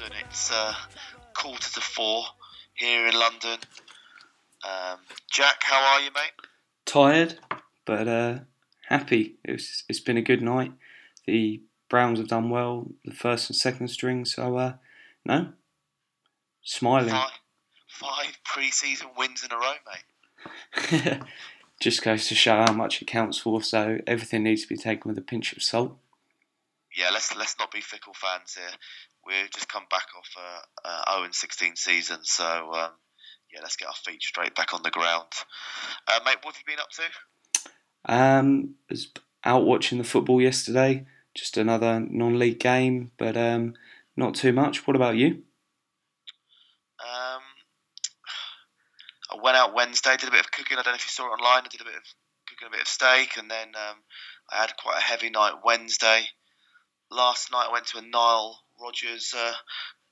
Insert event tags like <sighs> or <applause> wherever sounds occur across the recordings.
London. It's uh, quarter to four here in London. Um, Jack, how are you, mate? tired, but uh, happy. It was, it's been a good night. The Browns have done well, the first and second string, so uh, no, smiling. Five, five pre-season wins in a row, mate. <laughs> Just goes to show how much it counts for. So everything needs to be taken with a pinch of salt. Yeah, let's let's not be fickle fans here. We've just come back off a, a 0 and 16 season, so um, yeah, let's get our feet straight back on the ground. Uh, mate, what have you been up to? Um, was out watching the football yesterday. Just another non-league game, but um, not too much. What about you? Um, I went out Wednesday, did a bit of cooking. I don't know if you saw it online. I did a bit of cooking, a bit of steak, and then um, I had quite a heavy night Wednesday. Last night I went to a Nile Rodgers uh,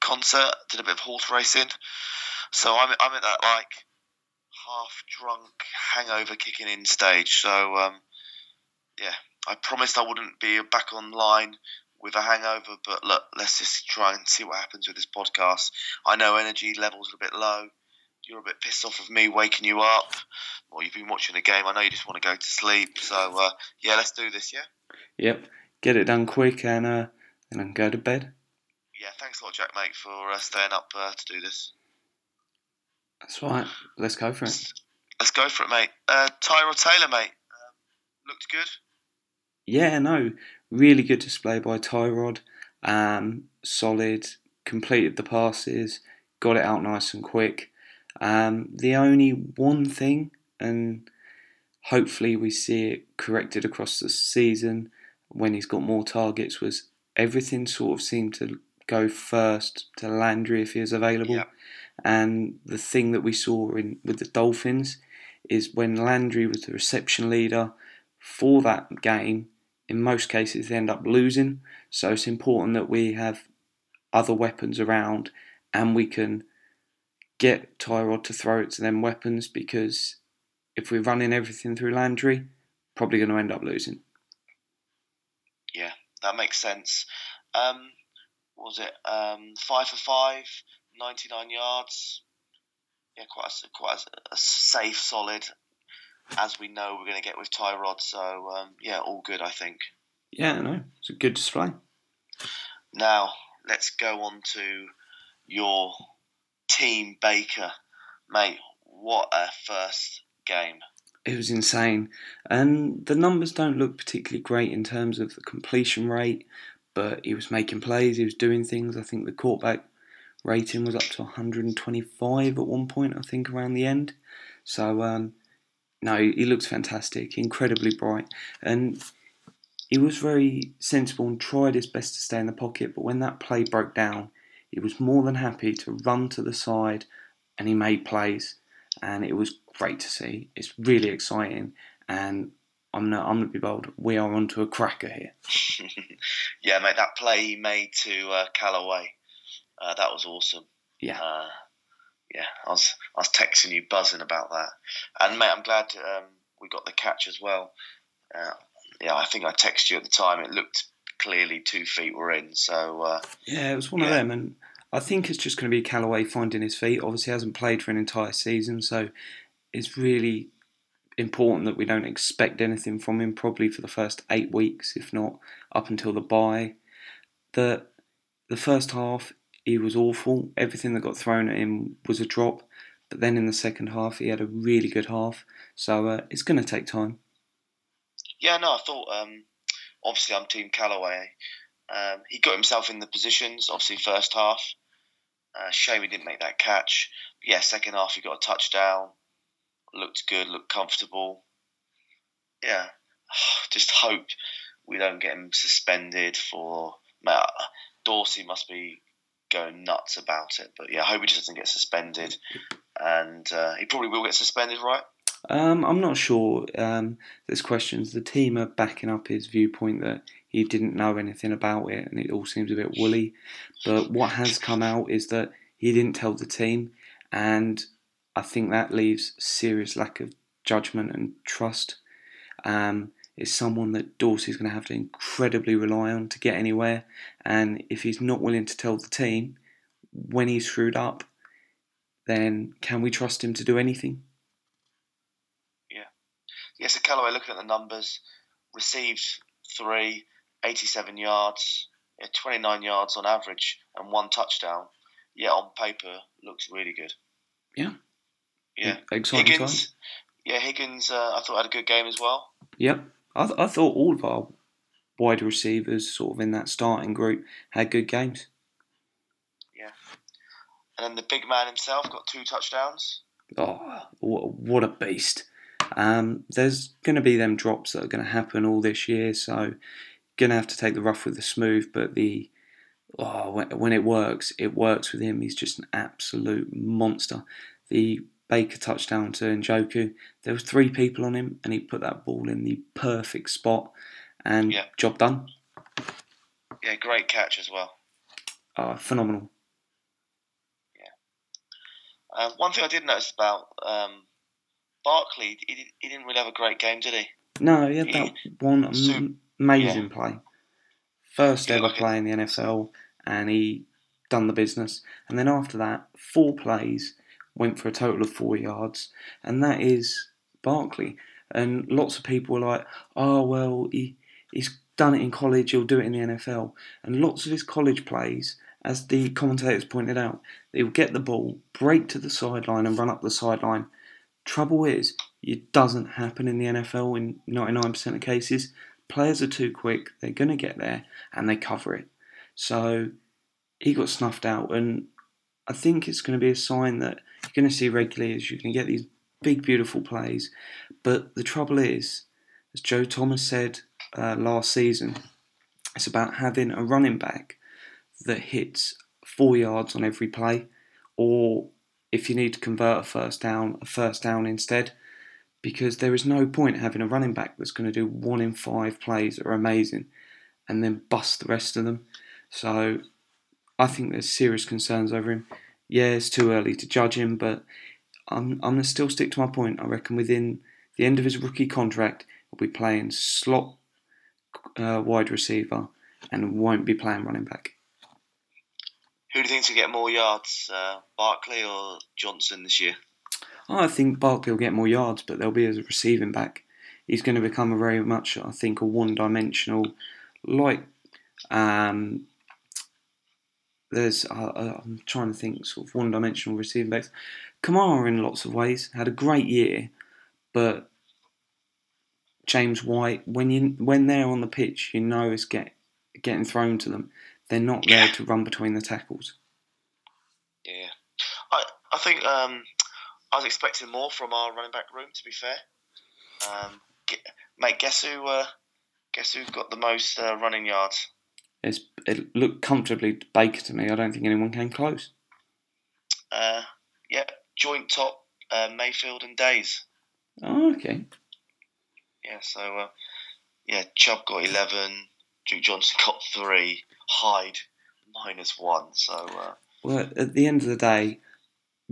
concert. Did a bit of horse racing. So I'm I'm at that like half drunk hangover kicking in stage. So um, yeah, I promised I wouldn't be back online with a hangover, but look, let's just try and see what happens with this podcast. I know energy levels are a bit low. You're a bit pissed off of me waking you up, or you've been watching a game. I know you just want to go to sleep. So uh, yeah, let's do this. Yeah, Yep, get it done quick and uh, and then go to bed. Yeah. Thanks a lot, Jack, mate, for uh, staying up uh, to do this. That's right. Let's go for it. Let's go for it, mate. Uh, Tyrod Taylor, mate, um, looked good. Yeah, no, really good display by Tyrod. Um, solid, completed the passes, got it out nice and quick. Um, the only one thing, and hopefully we see it corrected across the season when he's got more targets, was everything sort of seemed to go first to Landry if he is available. Yeah. And the thing that we saw in with the Dolphins is when Landry was the reception leader for that game, in most cases they end up losing. So it's important that we have other weapons around and we can get Tyrod to throw it to them weapons because if we're running everything through Landry, probably going to end up losing. Yeah, that makes sense. Um, what was it? Um, five for five, 99 yards. Yeah, quite a, quite a, a safe, solid, as we know we're going to get with Tyrod. So um, yeah, all good, I think. Yeah, no, it's a good display. Now let's go on to your team, Baker, mate. What a first game! It was insane. And the numbers don't look particularly great in terms of the completion rate, but he was making plays, he was doing things. I think the quarterback rating was up to 125 at one point, I think, around the end. So, um, no, he looks fantastic, incredibly bright. And he was very sensible and tried his best to stay in the pocket, but when that play broke down, he was more than happy to run to the side and he made plays. And it was great to see. It's really exciting. And I'm not, I'm going to be bold. We are onto a cracker here. <laughs> yeah, mate, that play he made to uh, Callaway, uh, that was awesome. Yeah. Uh, yeah, I was I was texting you, buzzing about that, and mate, I'm glad um, we got the catch as well. Uh, yeah, I think I texted you at the time. It looked clearly two feet were in, so uh, Yeah, it was one of them, and I think it's just going to be Callaway finding his feet. Obviously, he hasn't played for an entire season, so it's really important that we don't expect anything from him. Probably for the first eight weeks, if not up until the bye. The the first half he was awful. Everything that got thrown at him was a drop. But then in the second half, he had a really good half. So uh, it's going to take time. yeah, no, I thought um, obviously I'm Team Callaway. Um, he got himself in the positions. Obviously, first half. Uh, shame he didn't make that catch. But yeah, second half he got a touchdown. Looked good. Looked comfortable. yeah, <sighs> just hope we don't get him suspended for. Man, Dorsey must be going nuts about it, but yeah, I hope he just doesn't get suspended, and uh, he probably will get suspended, right? Um, I'm not sure. Um, there's questions. The team are backing up his viewpoint that he didn't know anything about it, and it all seems a bit woolly. But what has come out is that he didn't tell the team, and I think that leaves serious lack of judgment and trust. Um, is someone that Dorsey's going to have to incredibly rely on to get anywhere, and if he's not willing to tell the team when he's screwed up, then can we trust him to do anything? Yeah, Yes, so Callaway, looking at the numbers, received three, 87 yards, 29 yards on average, and one touchdown. Yeah, on paper, looks really good. Yeah. Yeah. Exciting Higgins, times. yeah, Higgins, uh, I thought had a good game as well. Yep. I, th- I thought all of our wide receivers, sort of in that starting group, had good games. Yeah, and then the big man himself got two touchdowns. Oh, what a beast! Um, there's going to be them drops that are going to happen all this year, so going to have to take the rough with the smooth. But the oh, when, when it works, it works with him. He's just an absolute monster. The Baker touchdown to Njoku, there were three people on him, and he put that ball in the perfect spot, and Yeah. job done. Yeah, great catch as well. Uh, phenomenal. Uh, one thing I did notice about um, Barkley, he, he didn't really have a great game, did he? No, he had that one amazing play. First Yeah, ever like play in the NFL, and he done the business. And then after that, four plays went for a total of four yards, and that is Barkley. And lots of people were like, "Oh well, he he's done it in college. He'll do it in the NFL." And lots of his college plays, as the commentators pointed out, he'll get the ball, break to the sideline, and run up the sideline. Trouble is, it doesn't happen in the NFL in 99% of cases. Players are too quick, they're going to get there, and they cover it. So he got snuffed out, and I think it's going to be a sign that going to see regularly as you can get these big, beautiful plays. But the trouble is, as Joe Thomas said uh, last season, it's about having a running back that hits four yards on every play, or if you need to convert a first down, a first down instead. Because there is no point having a running back that's going to do one in five plays that are amazing and then bust the rest of them. So I think there's serious concerns over him. Yeah, it's too early to judge him, but I'm, I'm going to still stick to my point. I reckon within the end of his rookie contract, he'll be playing slot uh, wide receiver and won't be playing running back. Who do you think's going to get more yards, uh, Barkley or Johnson this year? I think Barkley will get more yards, but they'll be as a receiving back. He's going to become a very much, I think, a one-dimensional, like um, there's. Uh, uh, I'm trying to think, sort of one-dimensional receiving backs. Kamara, in lots of ways, had a great year, but James White, when you when they're on the pitch, you know it's get getting thrown to them. They're not there to run between the tackles. Yeah, I I think um, I was expecting more from our running back room. To be fair, um, ge- mate, guess who? Uh, guess who got the most uh, running yards? It's, it looked comfortably Baker to me. I don't think anyone came close. Uh, yeah, joint top uh, Mayfield and Dayes. Oh, okay. Yeah, so uh, yeah, Chubb got eleven, Duke Johnson <laughs> got three, Hyde minus one. So uh, Well, at the end of the day,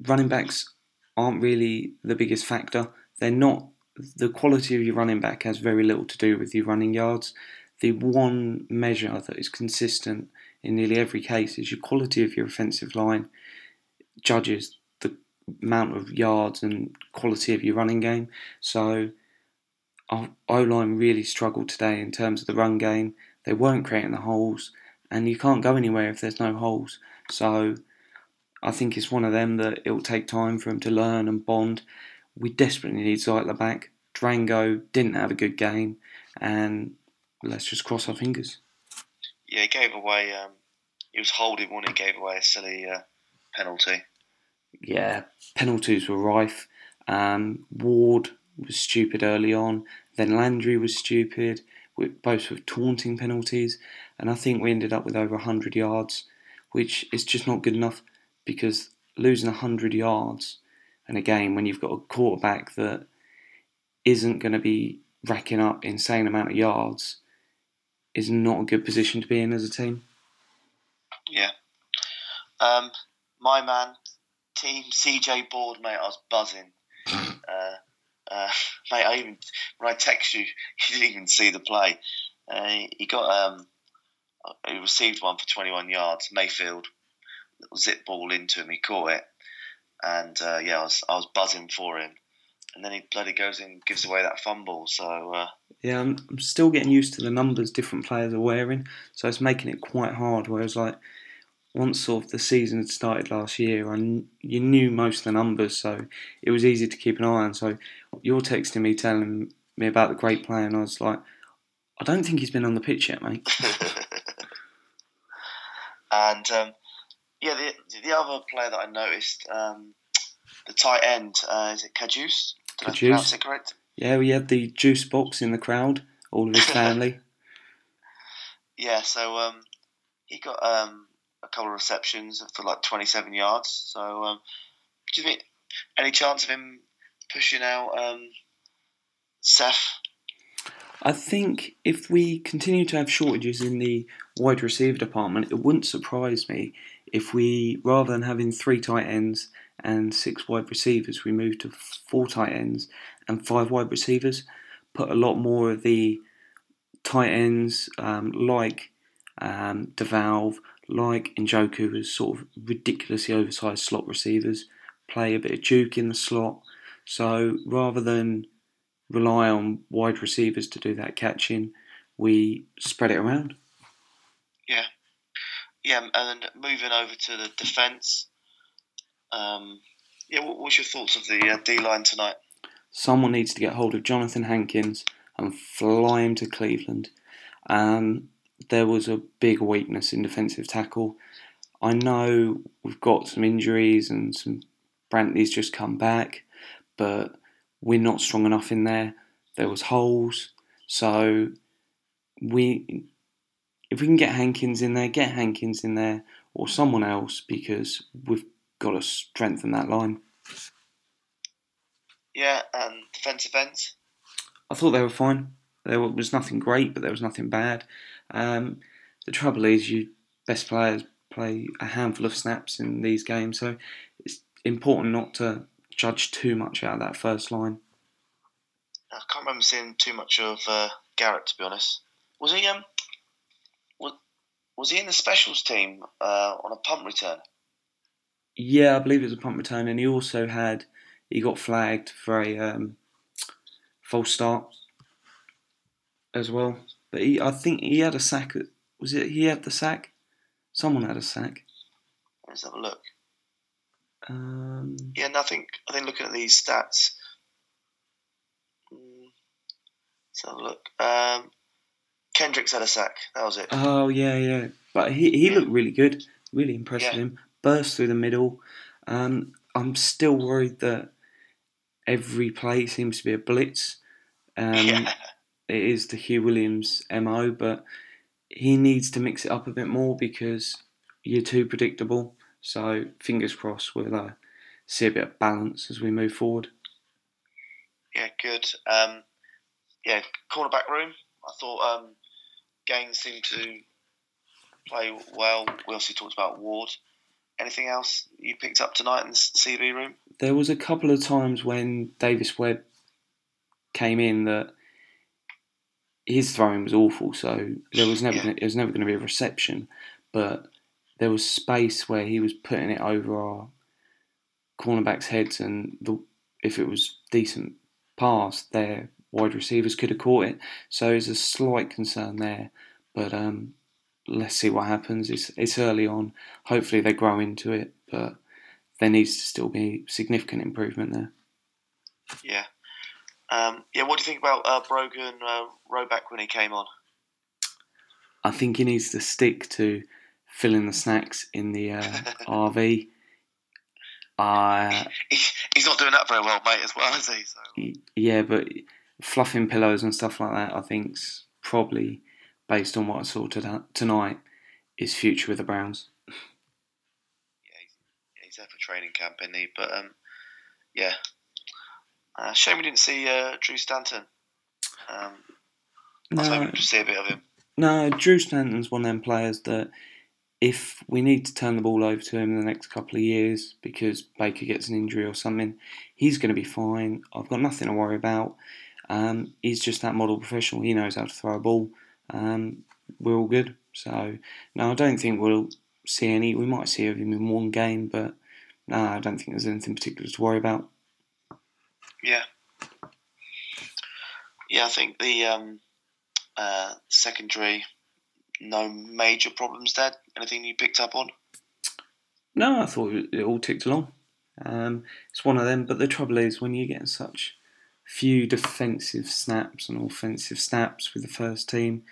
running backs aren't really the biggest factor. They're not. The quality of your running back has very little to do with your running yards. The one measure that is consistent in nearly every case is your quality of your offensive line judges the amount of yards and quality of your running game. So, our O line really struggled today in terms of the run game. They weren't creating the holes, and you can't go anywhere if there's no holes. So, I think it's one of them that it will take time for him to learn and bond. We desperately need Zeitler back. Drango didn't have a good game, and let's just cross our fingers. yeah, he gave away. Um, he was holding one. He gave away a silly uh, penalty. Yeah, penalties were rife. Um, Ward was stupid early on. Then Landry was stupid, with, both with taunting penalties. And I think we ended up with over 100 yards, which is just not good enough because losing 100 yards and a game when you've got a quarterback that isn't going to be racking up insane amount of yards is not a good position to be in as a team. Yeah. Um, my man, team CJ Board, mate, I was buzzing. <laughs> uh, uh, <laughs> mate, I even when I text you, <laughs> you didn't even see the play. Uh, he got um, he received one for 21 yards. Mayfield, little zip ball into him. He caught it, and uh, yeah, I was I was buzzing for him. And then he bloody goes in, and gives away that fumble. So uh, Yeah, I'm, I'm still getting used to the numbers different players are wearing, so it's making it quite hard. Whereas, like, once sort of the season had started last year, and you knew most of the numbers, so it was easy to keep an eye on. So you're texting me telling me about the great player, and I was like, I don't think he's been on the pitch yet, mate. <laughs> and um, yeah, the the other player that I noticed, um, the tight end, uh, is it Cajuste? Did I pronounce yeah, we had the juice box in the crowd, all of his <laughs> family. Yeah, so um, he got um, a couple of receptions for like 27 yards. So um, do you think any chance of him pushing out um, Seth? I think if we continue to have shortages in the wide receiver department, it wouldn't surprise me if we, rather than having three tight ends and six wide receivers, we move to four tight ends and five wide receivers. Put a lot more of the tight ends, um, like um, DeValve, like Njoku, as sort of ridiculously oversized slot receivers, play a bit of juke in the slot. So rather than rely on wide receivers to do that catching, we spread it around. Yeah. Yeah, and moving over to the defence. Um, yeah, what was your thoughts of the uh, D line tonight? Someone needs to get hold of Jonathan Hankins and fly him to Cleveland. Um, there was a big weakness in defensive tackle. I know we've got some injuries and some Brantley's just come back, but we're not strong enough in there. There was holes, so we if we can get Hankins in there, get Hankins in there or someone else because we've got to strengthen that line. Yeah, and defensive ends. I thought they were fine. There was nothing great, but there was nothing bad. Um, the trouble is, you best players play a handful of snaps in these games, so it's important not to judge too much out of that first line. I can't remember seeing too much of uh, Garrett to be honest. Was he um was, was he in the specials team uh, on a punt return? Yeah, I believe it was a punt return, and he also had he got flagged for a um, false start as well. But he, I think he had a sack. Was it he had the sack? Someone had a sack. Let's have a look. Um, Yeah, no, I think I think looking at these stats. mm, Let's have a look. Um, Kendricks had a sack. That was it. Oh yeah, yeah. But he he looked really good. Really impressed Yeah. with him. Burst through the middle. Um, I'm still worried that every play seems to be a blitz. Um, yeah, <laughs> It is the Hugh Williams mo, but he needs to mix it up a bit more because you're too predictable. So fingers crossed we'll uh, see a bit of balance as we move forward. yeah, good. Um, yeah, cornerback room. I thought um, Gaines seemed to play well. We also talked about Ward. Anything else you picked up tonight in the CB room? There was a couple of times when Davis Webb came in that his throwing was awful, so there was never Yeah. gonna, it was never going to be a reception, but there was space where he was putting it over our cornerbacks' heads, and the, if it was decent pass, their wide receivers could have caught it. So there's a slight concern there, but um, let's see what happens. It's it's early on. Hopefully they grow into it, but there needs to still be significant improvement there. Yeah. Um, yeah, what do you think about uh, Brogan uh, Roback when he came on? I think he needs to stick to filling the snacks in the uh, <laughs> RV. Uh, He, he's not doing that very well, mate, as well, is he? So, yeah, but fluffing pillows and stuff like that, I think's probably based on what I saw to tonight, is future with the Browns. yeah, he's, there for training camp, isn't he? But um, yeah, uh, shame we didn't see uh, Drew Stanton. Um, I was No, hoping to see a bit of him. no, Drew Stanton's one of them players that if we need to turn the ball over to him in the next couple of years because Baker gets an injury or something, he's going to be fine. I've got nothing to worry about. Um, he's just that model professional. He knows how to throw a ball. Um, we're all good. So, no, I don't think we'll see any. We might see him in one game, but no, I don't think there's anything particular to worry about. Yeah. Yeah, I think the um, uh, secondary, no major problems there. Anything you picked up on? No, I thought it it all ticked along. Um, it's one of them, but the trouble is when you're getting such few defensive snaps and offensive snaps with the first team,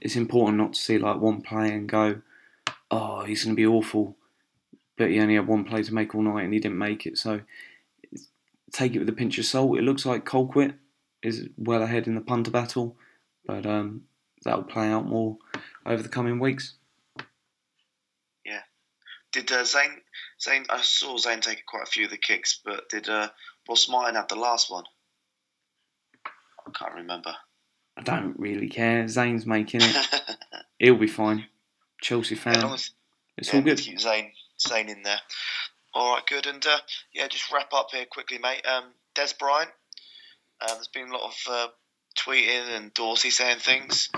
it's important not to see like one play and go, "Oh, he's going to be awful," but he only had one play to make all night and he didn't make it. So take it with a pinch of salt. It looks like Colquitt is well ahead in the punter battle, but um, that'll play out more over the coming weeks. Yeah. Did uh, Zane? Zane, I saw Zane take quite a few of the kicks, but did uh, Ross Martin have the last one? I can't remember. I don't really care. Zane's making it. <laughs> He'll be fine. Chelsea fan. as It's yeah, all good. keep Zane, Zane in there. All right, good. And uh, yeah, just wrap up here quickly, mate. Um, Dez Bryant. Uh, there's been a lot of uh, tweeting and Dorsey saying things.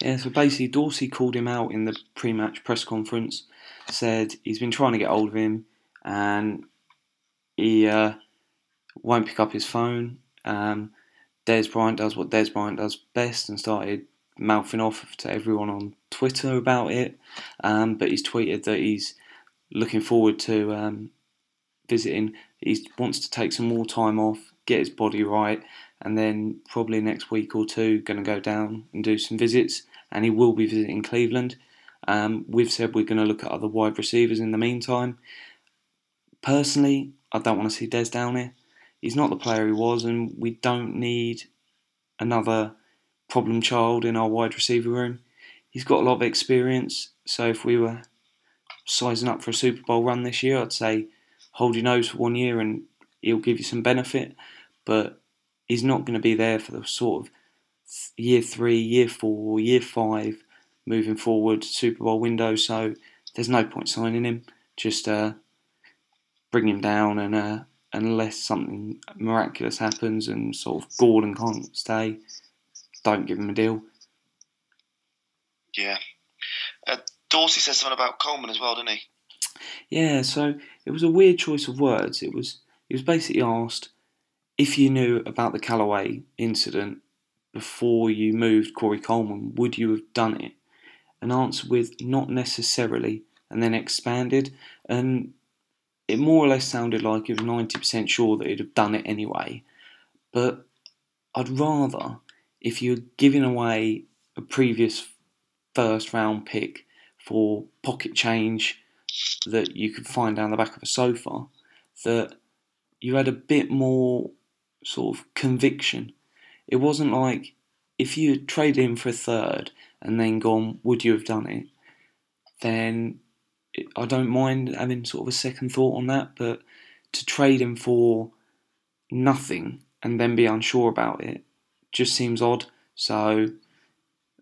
Yeah, so basically, Dorsey called him out in the pre match press conference, said he's been trying to get hold of him and he uh, won't pick up his phone. Um, Dez Bryant does what Dez Bryant does best and started mouthing off to everyone on Twitter about it. Um, but he's tweeted that he's looking forward to um, visiting. He wants to take some more time off, get his body right, and then probably next week or two going to go down and do some visits. And he will be visiting Cleveland. Um, we've said we're going to look at other wide receivers in the meantime. Personally, I don't want to see Dez down here. He's not the player he was, and we don't need another problem child in our wide receiver room. He's got a lot of experience, so if we were sizing up for a Super Bowl run this year, I'd say hold your nose for one year and he'll give you some benefit. But he's not going to be there for the sort of year three, year four, year five, moving forward Super Bowl window. So there's no point signing him. Just uh, bring him down, and uh, unless something miraculous happens and sort of Gordon can't stay, don't give him a deal. Yeah. Uh, Dorsey said something about Coleman as well, didn't he? Yeah, so it was a weird choice of words. It was he was basically asked if you knew about the Callaway incident before you moved Corey Coleman, would you have done it? An answer with not necessarily, and then expanded, and it more or less sounded like he was ninety percent sure that he'd have done it anyway. But I'd rather if you're giving away a previous first round pick for pocket change that you could find down the back of a sofa, that you had a bit more sort of conviction. It wasn't like if you traded him for a third and then gone, would you have done it? Then I don't mind having sort of a second thought on that, but to trade him for nothing and then be unsure about it just seems odd. So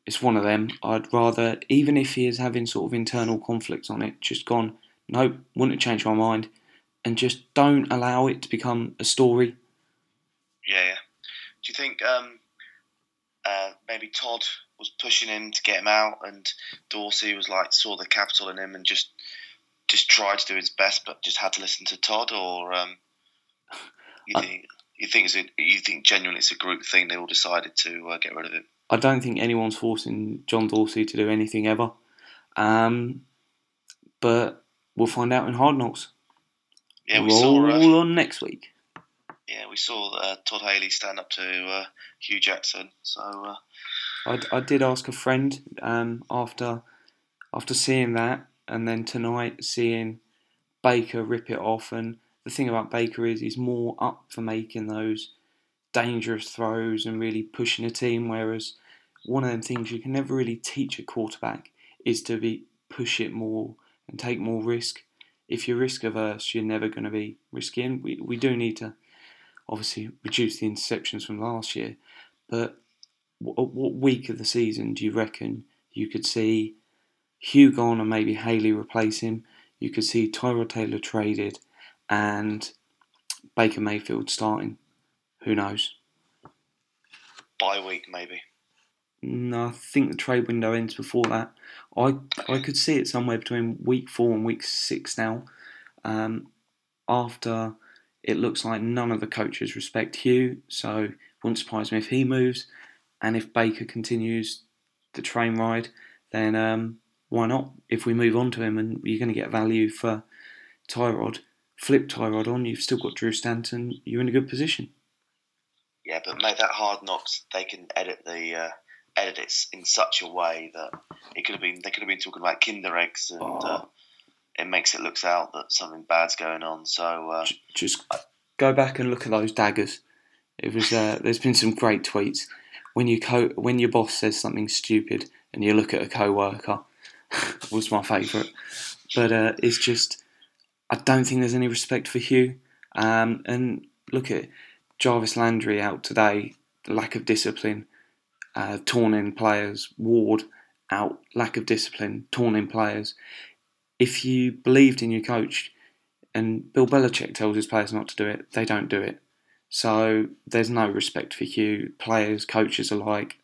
it's one of them. I'd rather, even if he is having sort of internal conflicts on it, just gone, nope, wouldn't have changed my mind, and just don't allow it to become a story. Yeah, yeah. Do you think um, uh, maybe Todd was pushing him to get him out, and Dorsey was like saw the capital in him and just just tried to do his best, but just had to listen to Todd, or um, you I- think you think it's a, you think genuinely it's a group thing? They all decided to uh, get rid of him. I don't think anyone's forcing John Dorsey to do anything ever. Um, but we'll find out in Hard Knocks. Yeah, we Roll saw. Uh, on next week. yeah, we saw uh, Todd Haley stand up to uh, Hue Jackson. So uh, I, I did ask a friend um, after after seeing that, and then tonight seeing Baker rip it off. And the thing about Baker is he's more up for making those dangerous throws and really pushing a team. Whereas one of them things you can never really teach a quarterback is to be push it more and take more risk. If you're risk averse, you're never going to be risky. And we, we do need to obviously reduce the interceptions from last year. But what week of the season do you reckon you could see Hue gone and maybe Haley replace him? You could see Tyrod Taylor traded and Baker Mayfield starting. Who knows? Bye week maybe. No, I think the trade window ends before that. I I could see it somewhere between week four and week six now. Um, after it looks like none of the coaches respect Hue, so wouldn't surprise me if he moves. And if Baker continues the train ride, then um, why not? If we move on to him and you're going to get value for Tyrod, flip Tyrod on, you've still got Drew Stanton, you're in a good position. Yeah, but make that hard knocks. They can edit the uh, edit it in such a way that it could have been. They could have been talking about Kinder eggs, and Oh. uh, it makes it look out that something bad's going on. So uh, Just go back and look at those daggers. It was. Uh, <laughs> there's been some great tweets when you co- when your boss says something stupid and you look at a co-worker. <laughs> was my favourite, but uh, it's just I don't think there's any respect for Hue. Um, and look at Jarvis Landry out today. The lack of discipline, uh, torn in players. Ward out. Lack of discipline, torn in players. If you believed in your coach, and Bill Belichick tells his players not to do it, they don't do it. So there's no respect for Hue. Players, coaches alike.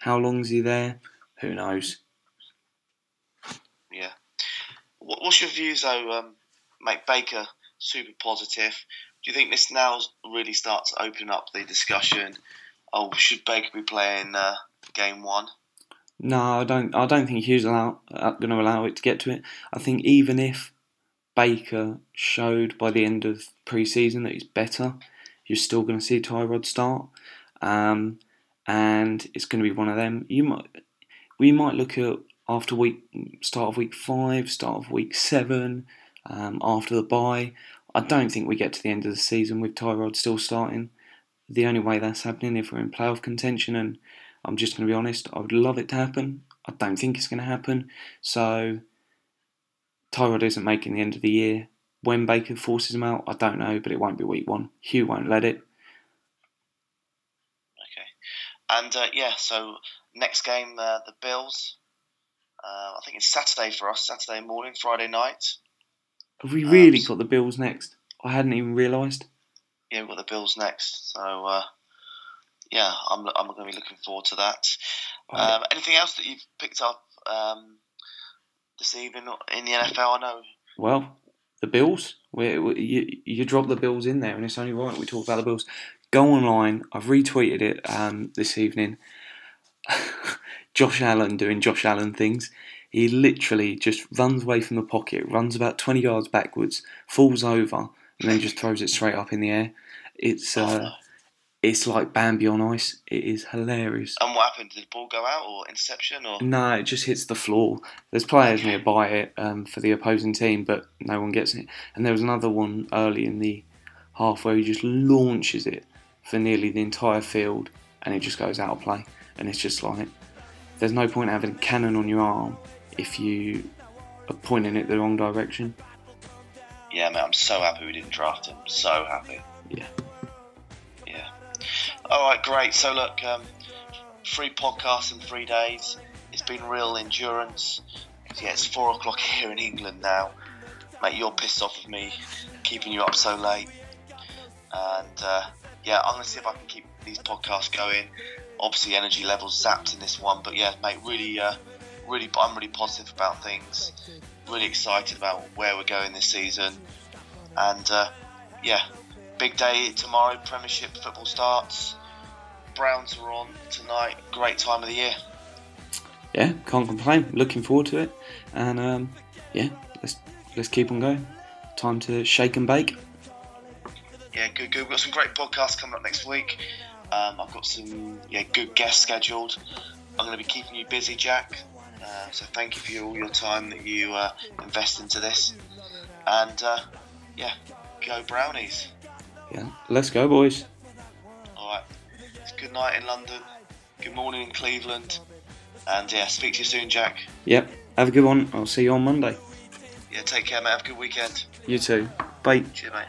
How long's he there? Who knows? yeah. What, what's your views though, um, mate? Baker super positive. Do you think this now really starts to open up the discussion? Oh, should Baker be playing uh, game one? No, I don't. I don't think Hue's allow, uh, going to allow it to get to it. I think even if Baker showed by the end of pre-season that he's better, you're still going to see Tyrod start, um, and it's going to be one of them. You might, we might look at after week start of week five, start of week seven, um, after the bye. I don't think we get to the end of the season with Tyrod still starting. The only way that's happening if we're in playoff contention, and I'm just going to be honest, I would love it to happen. I don't think it's going to happen. So Tyrod isn't making the end of the year. When Baker forces him out, I don't know, but it won't be week one. Hue won't let it. Okay. And uh, yeah, so next game, uh, the Bills. Uh, I think it's Saturday for us, Saturday morning, Friday night. Have we really Um, got the Bills next? I hadn't even realised. Yeah, we've got the Bills next. So uh, yeah, I'm, I'm going to be looking forward to that. Um, anything else that you've picked up um, this evening in the NFL? I know. Well, the Bills. We, we, you, you drop the Bills in there, and it's only right we talk about the Bills. Go online. I've retweeted it um, this evening. <laughs> Josh Allen doing Josh Allen things. He literally just runs away from the pocket, runs about 20 yards backwards, falls over, and then just throws it straight up in the air. It's uh, it's like Bambi on ice. It is hilarious. And what happened? Did the ball go out or interception or? No, it just hits the floor. There's players nearby it um, for the opposing team, but no one gets it. And there was another one early in the half where he just launches it for nearly the entire field, and it just goes out of play. And it's just like there's no point having a cannon on your arm if you are pointing it the wrong direction. Yeah, mate, I'm so happy we didn't draft him. So happy. Yeah. Yeah. All right, great. So look, um, three podcasts in three days. It's been real endurance. Yeah, it's four o'clock <laughs> here in England now. Mate, you're pissed off with me keeping you up so late. And uh, yeah, I'm gonna see if I can keep these podcasts going. Obviously, energy levels zapped in this one, but yeah, mate, really, uh, really, I'm really positive about things. Really excited about where we're going this season. And uh, yeah, big day tomorrow. Premiership football starts. Browns are on tonight. Great time of the year. Yeah, can't complain. Looking forward to it, and um, yeah, let's let's keep on going. Time to shake and bake. Yeah, good, good. We've got some great podcasts coming up next week. Um, I've got some yeah good guests scheduled. I'm going to be keeping you busy, Jack. Uh, so thank you for all your time that you uh, invest into this. And uh, yeah, go Brownies. Yeah, let's go, boys. All right. It's good night in London. Good morning in Cleveland. And yeah, speak to you soon, Jack. Yep, have a good one. I'll see you on Monday. Yeah, take care, mate. Have a good weekend. You too. Bye. Cheers, mate.